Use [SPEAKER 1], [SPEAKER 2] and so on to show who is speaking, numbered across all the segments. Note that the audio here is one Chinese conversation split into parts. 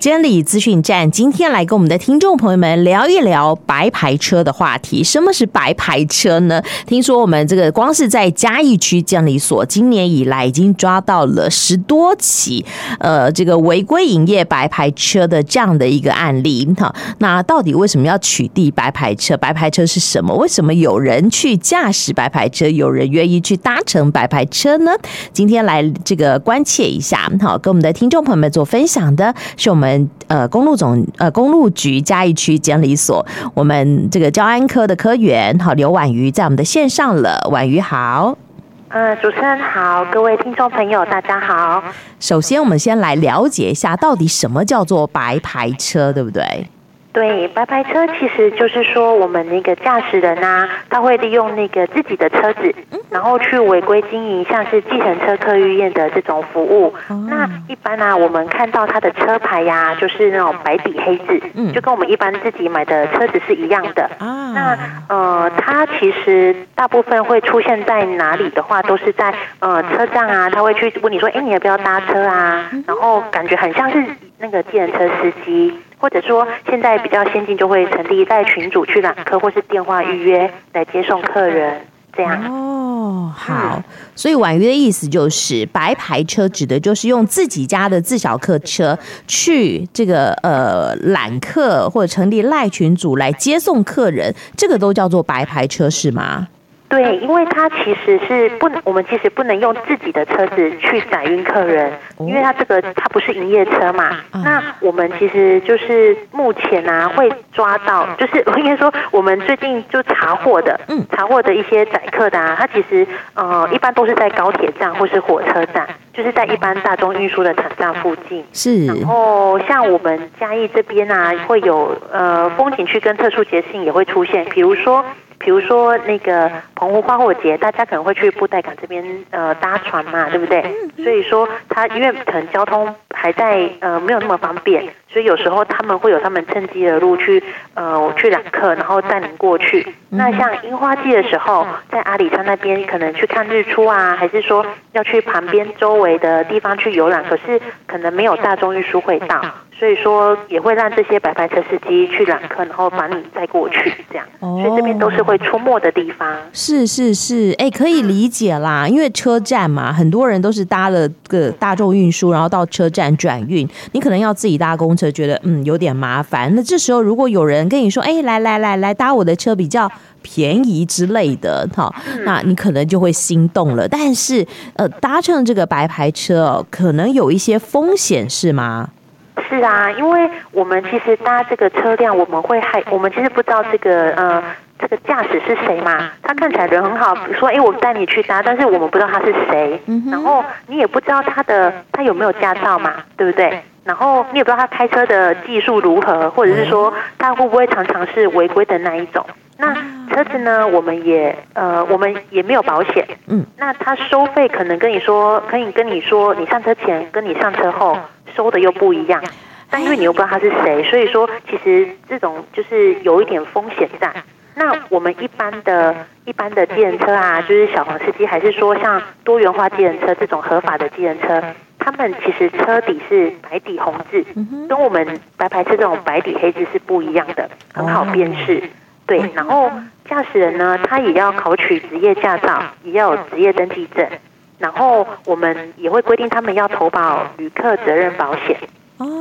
[SPEAKER 1] 监理资讯站今天来跟我们的听众朋友们聊一聊白牌车的话题。什么是白牌车呢？听说我们这个光是在嘉义区监理所，今年以来已经抓到了十多起，呃，这个违规营业白牌车的这样的一个案例。哈，那到底为什么要取缔白牌车？白牌车是什么？为什么有人去驾驶白牌车，有人愿意去搭乘白牌车呢？今天来这个关切一下，好，跟我们的听众朋友们做分享的是我们。呃，公路总呃公路局嘉义区监理所，我们这个交安科的科员好刘婉瑜在我们的线上了，婉瑜好，
[SPEAKER 2] 呃，主持人好，各位听众朋友大家好。
[SPEAKER 1] 首先，我们先来了解一下，到底什么叫做白牌车，对不对？
[SPEAKER 2] 对，白牌车其实就是说，我们那个驾驶人啊，他会利用那个自己的车子，然后去违规经营，像是计程车客运业的这种服务。那一般呢、啊，我们看到他的车牌呀、啊，就是那种白底黑字，就跟我们一般自己买的车子是一样的。那呃，他其实大部分会出现在哪里的话，都是在呃车站啊，他会去问你说，哎，你要不要搭车啊？然后感觉很像是那个计程车司机。或者说，现在比较先进，就会成立在群组去揽客，或是电话预约来接送客人，这样。
[SPEAKER 1] 哦，好。所以婉瑜的意思就是，白牌车指的就是用自己家的自小客车去这个呃揽客，或者成立赖群组来接送客人，这个都叫做白牌车，是吗？
[SPEAKER 2] 对，因为它其实是不能，我们其实不能用自己的车子去载运客人，因为它这个它不是营业车嘛。那我们其实就是目前啊会抓到，就是我应该说我们最近就查获的，嗯，查获的一些载客的啊，它其实呃一般都是在高铁站或是火车站，就是在一般大众运输的场站附近。
[SPEAKER 1] 是。
[SPEAKER 2] 然后像我们嘉义这边啊，会有呃风景区跟特殊节庆也会出现，比如说。比如说那个澎湖花火节，大家可能会去布袋港这边呃搭船嘛，对不对？所以说它因为可能交通还在呃没有那么方便，所以有时候他们会有他们趁机的路去呃去揽客，然后带您过去。那像樱花季的时候，在阿里山那边可能去看日出啊，还是说要去旁边周围的地方去游览，可是可能没有大众运输会到。所以说也会让这些白牌车司机去揽客，然后把你载过去，这样。所以这边都是会出没的地方。
[SPEAKER 1] 是是是，哎，可以理解啦，因为车站嘛，很多人都是搭了个大众运输，然后到车站转运。你可能要自己搭公车，觉得嗯有点麻烦。那这时候如果有人跟你说，哎，来来来来搭我的车比较便宜之类的，哈，那你可能就会心动了。但是呃，搭乘这个白牌车哦，可能有一些风险，是吗？
[SPEAKER 2] 是啊，因为我们其实搭这个车辆，我们会害，我们其实不知道这个呃这个驾驶是谁嘛。他看起来人很好，比如说哎，我带你去搭，但是我们不知道他是谁，然后你也不知道他的他有没有驾照嘛，对不对？然后你也不知道他开车的技术如何，或者是说他会不会常常是违规的那一种。那车子呢，我们也呃我们也没有保险，嗯，那他收费可能跟你说，可以跟你说，你上车前跟你上车后。收的又不一样，但因为你又不知道他是谁，所以说其实这种就是有一点风险在。那我们一般的、一般的计程车啊，就是小黄司机，还是说像多元化计程车这种合法的计程车，他们其实车底是白底红字，跟我们白牌车这种白底黑字是不一样的，很好辨识。对，然后驾驶人呢，他也要考取职业驾照，也要有职业登记证。然后我们也会规定他们要投保旅客责任保险。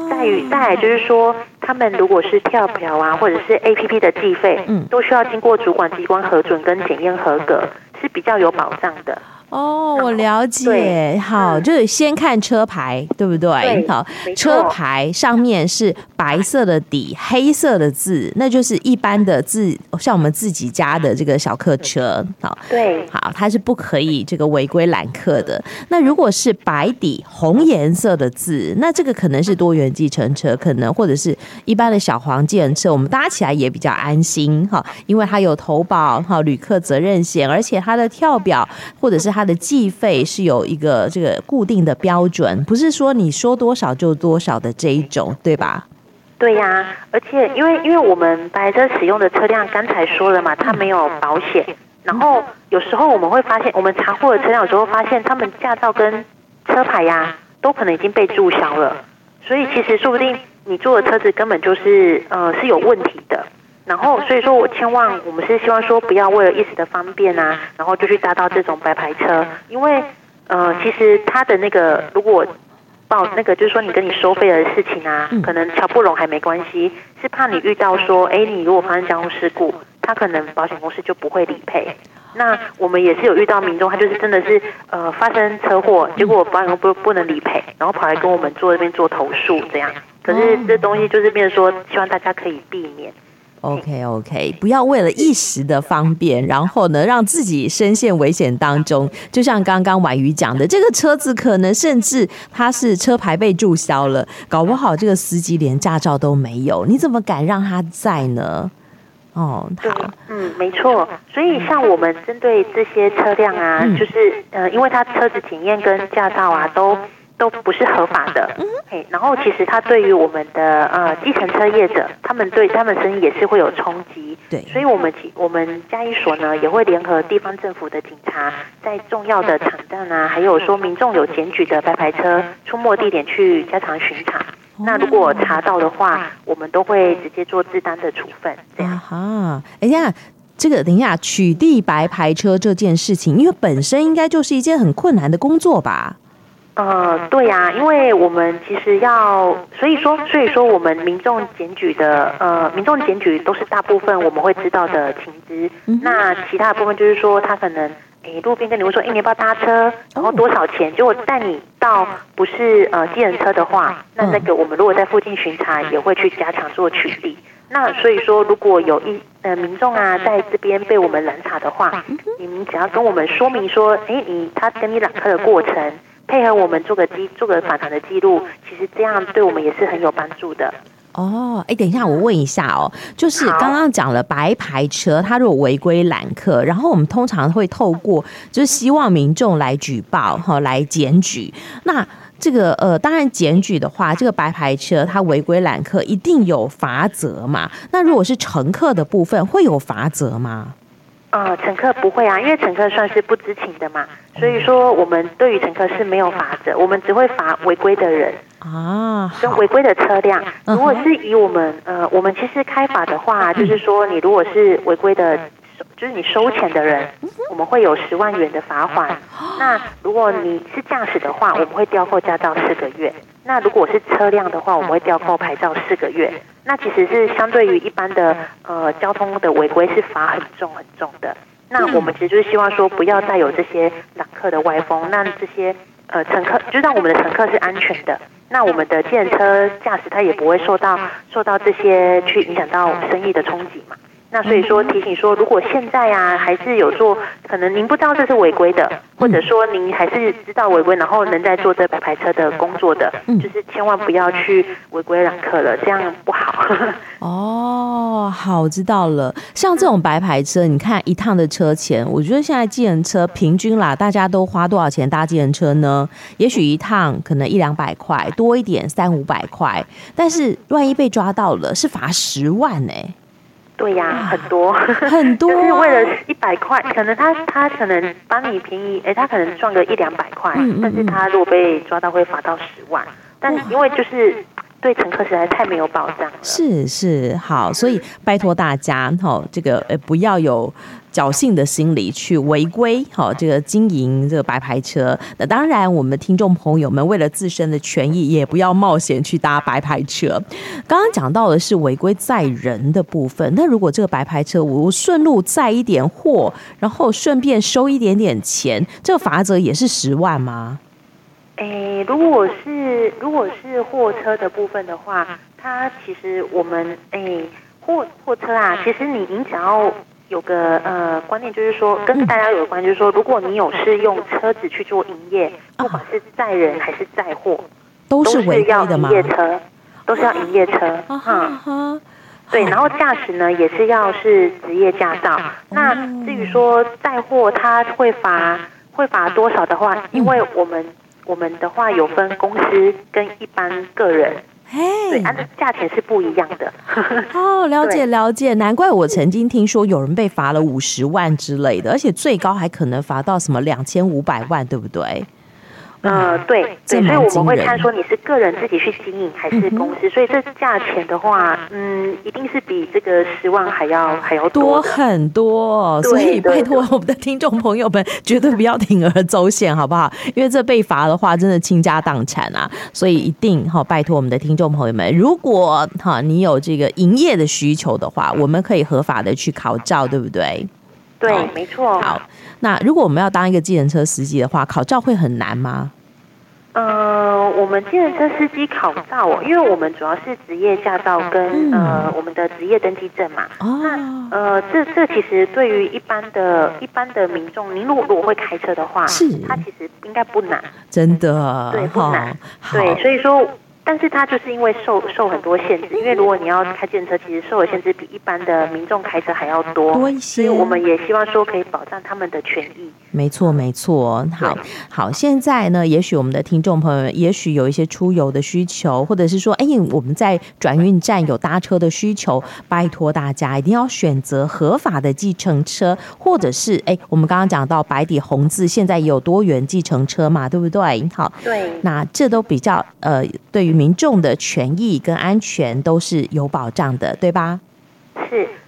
[SPEAKER 2] 再于再就是说，他们如果是跳票啊，或者是 APP 的计费，嗯都需要经过主管机关核准跟检验合格，是比较有保障的。
[SPEAKER 1] 哦，我了解。好，就是先看车牌，对不对？对，好，车牌上面是白色的底，黑色的字，那就是一般的字，像我们自己家的这个小客车。好，
[SPEAKER 2] 对，
[SPEAKER 1] 好，它是不可以这个违规揽客的。那如果是白底红颜色的字，那这个可能是多元计程车，可能或者是一般的小黄计程车，我们搭起来也比较安心。哈，因为它有投保哈旅客责任险，而且它的跳表或者是。它的计费是有一个这个固定的标准，不是说你说多少就多少的这一种，对吧？
[SPEAKER 2] 对呀、而且因为因为我们白车使用的车辆，刚才说了嘛，它没有保险，然后有时候我们会发现，我们查获的车辆有时候发现，他们驾照跟车牌呀、都可能已经被注销了，所以其实说不定你坐的车子根本就是呃是有问题的。然后所以说我千万我们是希望说不要为了一时的方便啊，然后就去搭到这种白牌车，因为呃其实他的那个如果报那个就是说你跟你收费的事情啊，可能乔不拢还没关系，是怕你遇到说哎你如果发生交通事故，他可能保险公司就不会理赔。那我们也是有遇到民众，他就是真的是呃发生车祸，结果保险公司不不能理赔，然后跑来跟我们做这边做投诉这样。可是这东西就是变成说，希望大家可以避免。
[SPEAKER 1] OK OK，不要为了一时的方便，然后呢让自己深陷危险当中。就像刚刚婉瑜讲的，这个车子可能甚至他是车牌被注销了，搞不好这个司机连驾照都没有，你怎么敢让他在呢？哦，
[SPEAKER 2] 对，嗯，没错。所以像我们针对这些车辆啊，嗯、就是呃，因为他车子检验跟驾照啊都都不是合法的，嗯，嘿，然后其实它对于我们的呃计程车业者，他们对他们生意也是会有冲击，
[SPEAKER 1] 对。
[SPEAKER 2] 所以我们我们嘉义所呢也会联合地方政府的警察，在重要的场站啊，还有说民众有检举的白牌车出没地点去加强巡查。那如果查到的话，我们都会直接做自单的处分。这样
[SPEAKER 1] 哈，哎呀，这个等一下取缔白牌车这件事情，因为本身应该就是一件很困难的工作吧？
[SPEAKER 2] 呃，对呀、啊，因为我们其实要，所以说，所以说我们民众检举的，呃，民众检举都是大部分我们会知道的情资。嗯、那其他的部分就是说，他可能。你路边跟你会说，哎，你要不要搭车？然后多少钱？结果带你到不是呃计程车的话，那那个我们如果在附近巡查，也会去加强做取缔。那所以说，如果有一呃民众啊在这边被我们拦查的话，你们只要跟我们说明说，哎，你他跟你揽客的过程，配合我们做个记做个访谈的记录，其实这样对我们也是很有帮助的。
[SPEAKER 1] 哦，哎，等一下，我问一下哦，就是刚刚讲了白牌车，它如果违规揽客，然后我们通常会透过，就是希望民众来举报哈，来检举。那这个呃，当然检举的话，这个白牌车它违规揽客一定有罚则嘛？那如果是乘客的部分，会有罚则吗？
[SPEAKER 2] 呃，乘客不会啊，因为乘客算是不知情的嘛，所以说我们对于乘客是没有罚则，我们只会罚违规的人。啊，跟违规的车辆，如果是以我们呃，我们其实开罚的话，就是说你如果是违规的，就是你收钱的人，我们会有十万元的罚款。那如果你是驾驶的话，我们会吊扣驾照四个月。那如果是车辆的话，我们会吊扣牌照四个月。那其实是相对于一般的呃交通的违规是罚很重很重的。那我们其实就是希望说不要再有这些揽客的歪风，那这些呃乘客就让我们的乘客是安全的。那我们的计程车驾驶他也不会受到受到这些去影响到生意的冲击嘛。那所以说提醒说，如果现在啊还是有做，可能您不知道这是违规的，或者说您还是知道违规，然后能在做这白牌车的工作的，就是千万不要去违规揽客了，这样不好。
[SPEAKER 1] 哦，好，知道了。像这种白牌车，你看一趟的车钱，我觉得现在计程车平均啦，大家都花多少钱搭计程车呢？也许一趟可能一两百块，多一点三五百块，但是万一被抓到了，是罚十万呢、欸。
[SPEAKER 2] 对呀、啊，很多。
[SPEAKER 1] 很多，
[SPEAKER 2] 就是为了一百块，可能他他可能帮你便宜，哎，他可能赚个一两百块，嗯嗯嗯，但是他如果被抓到会罚到十万，但是因为就是对乘客实在太没有保障了。
[SPEAKER 1] 是是，好，所以拜托大家哈，这个呃不要有。侥幸的心理去违规，好，这个经营这个白牌车。那当然，我们听众朋友们为了自身的权益，也不要冒险去搭白牌车。刚刚讲到的是违规载人的部分，那如果这个白牌车我顺路载一点货，然后顺便收一点点钱，这个罚则也是十万吗？
[SPEAKER 2] 诶，如果是如果是货车的部分的话，它其实我们诶货货车啊，其实你你只要。有个呃观念，就是说跟大家有关，就是说，如果你有是用车子去做营业，不管是载人还是载货，
[SPEAKER 1] 都是违规的吗？
[SPEAKER 2] 都是要营业车，都是要营业车。嗯，对，然后驾驶呢也是要是职业驾照。那至于说载货，他会罚会罚多少的话，因为我们我们的话有分公司跟一般个人。嘿，hey, 对，它的价钱是不一样的。
[SPEAKER 1] 哦，了解了解，难怪我曾经听说有人被罚了五十万之类的，而且最高还可能罚到什么两千五百万，对不对？
[SPEAKER 2] 呃，对对，所以我们会看说你是个人自己去经营还是公司，嗯、所以这价钱的话，嗯，一定是比这个十万还要还要多，
[SPEAKER 1] 多很多。所以拜托我们的听众朋友们，绝对不要铤而走险，好不好？因为这被罚的话，真的倾家荡产啊！所以一定哈，拜托我们的听众朋友们，如果哈你有这个营业的需求的话，我们可以合法的去考照，对不对？
[SPEAKER 2] 对，没错。
[SPEAKER 1] 好，那如果我们要当一个计程车司机的话，考照会很难吗？
[SPEAKER 2] 呃，我们计程车司机考照，因为我们主要是职业驾照跟、嗯、呃我们的职业登记证嘛。哦。那呃，这这其实对于一般的一般的民众，您如果如果会开车的话，是，它其实应该不难。
[SPEAKER 1] 真的。
[SPEAKER 2] 对，不难。对，所以说。但是它就是因为受受很多限制，因为如果你要开电车，其实受的限制比一般的民众开车还要多，多一些。所以我们也希望说可以保障他们的权益。
[SPEAKER 1] 没错，没错。好，好，现在呢，也许我们的听众朋友们，也许有一些出游的需求，或者是说，哎，我们在转运站有搭车的需求，拜托大家一定要选择合法的计程车，或者是，哎，我们刚刚讲到白底红字，现在也有多元计程车嘛，对不对？好，
[SPEAKER 2] 对。
[SPEAKER 1] 那这都比较呃，对于民众的权益跟安全都是有保障的，对吧？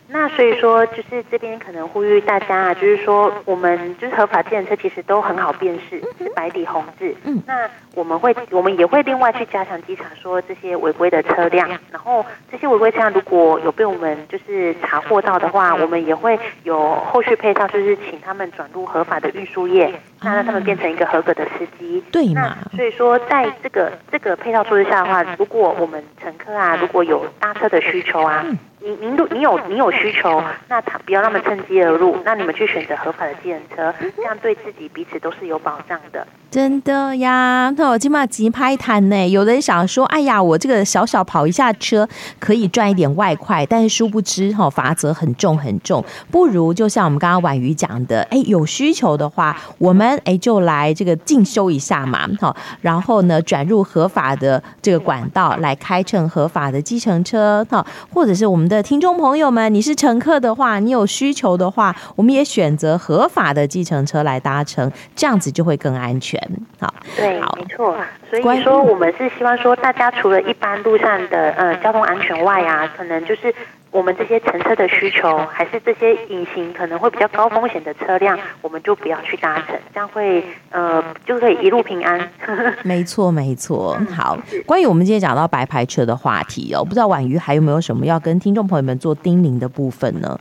[SPEAKER 2] 是。那所以说，就是这边可能呼吁大家啊，就是说我们就是合法计程车其实都很好辨识，是白底红字。嗯。那我们会，我们也会另外去加强稽查，说这些违规的车辆，然后这些违规车辆如果有被我们就是查获到的话，我们也会有后续配套，就是请他们转入合法的运输业，那让他们变成一个合格的司机。
[SPEAKER 1] 对嘛？
[SPEAKER 2] 所以说，在这个这个配套措施下的话，如果我们乘客啊，如果有搭车的需求啊。您您如你有你有需求，那他不要那么趁机而入，那你们去选择合法的计程车，这样对自己彼此都是有保障的。
[SPEAKER 1] 真的呀，那我今嘛急拍谈呢。有人想说，哎呀，我这个小小跑一下车可以赚一点外快，但是殊不知哈，罚则很重很重。不如就像我们刚刚婉瑜讲的，哎，有需求的话，我们哎就来这个进修一下嘛，好，然后呢转入合法的这个管道来开乘合法的计程车，哈，或者是我们。的听众朋友们，你是乘客的话，你有需求的话，我们也选择合法的计程车来搭乘，这样子就会更安全。好，
[SPEAKER 2] 对，没错。所以说，我们是希望说，大家除了一般路上的呃交通安全外啊，可能就是。我们这些乘车的需求，还是这些隐形可能会比较高风险的车辆，我们就不要去搭乘，这样会呃就可以一路平安。
[SPEAKER 1] 没错，没错。好，关于我们今天讲到白牌车的话题哦，不知道婉瑜还有没有什么要跟听众朋友们做叮咛的部分呢？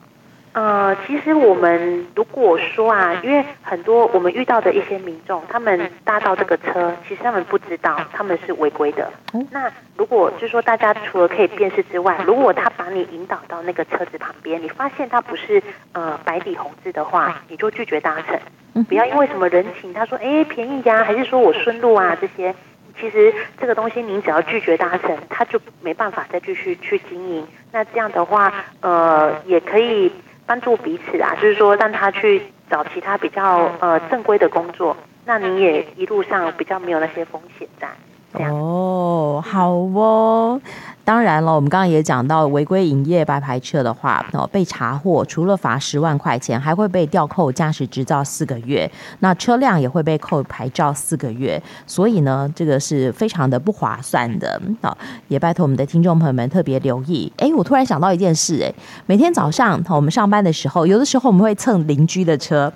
[SPEAKER 2] 呃，其实我们如果说啊，因为很多我们遇到的一些民众，他们搭到这个车，其实他们不知道他们是违规的。那如果就是说大家除了可以辨识之外，如果他把你引导到那个车子旁边，你发现他不是呃白底红字的话，你就拒绝搭乘。不要因为什么人情，他说哎便宜呀，还是说我顺路啊这些，其实这个东西您只要拒绝搭乘，他就没办法再继续去经营。那这样的话，呃也可以。帮助彼此啊，就是说让他去找其他比较呃正规的工作，那你也一路上比较没有那些风险在。
[SPEAKER 1] 这样哦，好哦。当然了，我们刚刚也讲到违规营业白牌车的话，哦，被查获，除了罚十万块钱，还会被吊扣驾驶执照四个月，那车辆也会被扣牌照四个月，所以呢，这个是非常的不划算的。好，也拜托我们的听众朋友们特别留意。哎，我突然想到一件事，哎，每天早上我们上班的时候，有的时候我们会蹭邻居的车。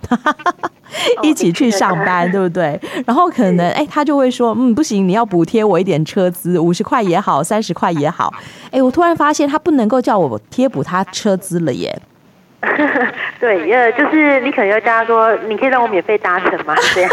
[SPEAKER 1] 一起去上班，对不对？然后可能哎，他就会说，嗯，不行，你要补贴我一点车资，五十块也好，三十块也好。哎，我突然发现他不能够叫我贴补他车资了耶。
[SPEAKER 2] 对，呃，就是你可能要叫他说，你可以让我免费搭乘吗？这样。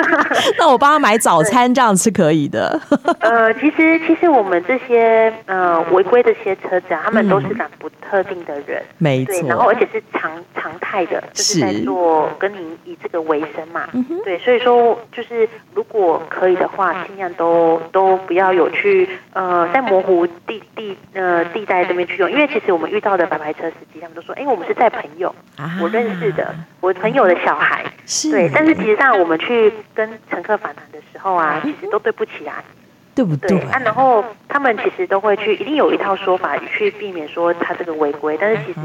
[SPEAKER 1] 那我帮他买早餐，这样是可以的。
[SPEAKER 2] 呃，其实其实我们这些呃违规的这些车子啊，他们都是赶不特定的人，
[SPEAKER 1] 嗯、没错。
[SPEAKER 2] 然后而且是常常态的，就是在做跟您以这个为生嘛。对，所以说就是如果可以的话，尽量都都不要有去呃在模糊地地呃地带这边去用，因为其实我们遇到的白牌车司机，他们都说，哎，我们是。在朋友，我认识的，我朋友的小孩，对，但是其实上我们去跟乘客访谈的时候啊，其实都对不起来，
[SPEAKER 1] 对不对？
[SPEAKER 2] 对啊，然后他们其实都会去，一定有一套说法去避免说他这个违规。但是其实，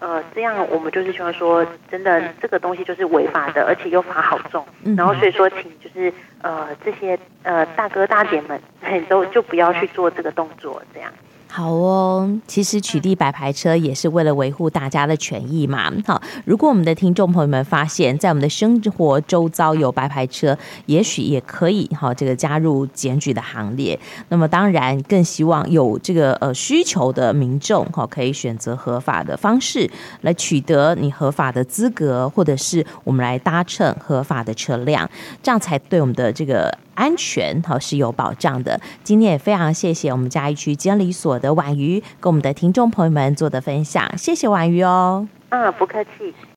[SPEAKER 2] 呃，这样我们就是希望说，真的这个东西就是违法的，而且又罚好重。然后所以说，请就是呃这些呃大哥大姐们，都就不要去做这个动作，这样。
[SPEAKER 1] 好哦，其实取缔白牌车也是为了维护大家的权益嘛。好，如果我们的听众朋友们发现，在我们的生活周遭有白牌车，也许也可以哈，这个加入检举的行列。那么当然，更希望有这个呃需求的民众哈，可以选择合法的方式来取得你合法的资格，或者是我们来搭乘合法的车辆，这样才对我们的这个。安全好是有保障的。今天也非常谢谢我们嘉义区监理所的婉瑜跟我们的听众朋友们做的分享，谢谢婉瑜哦。
[SPEAKER 2] 嗯，不客气。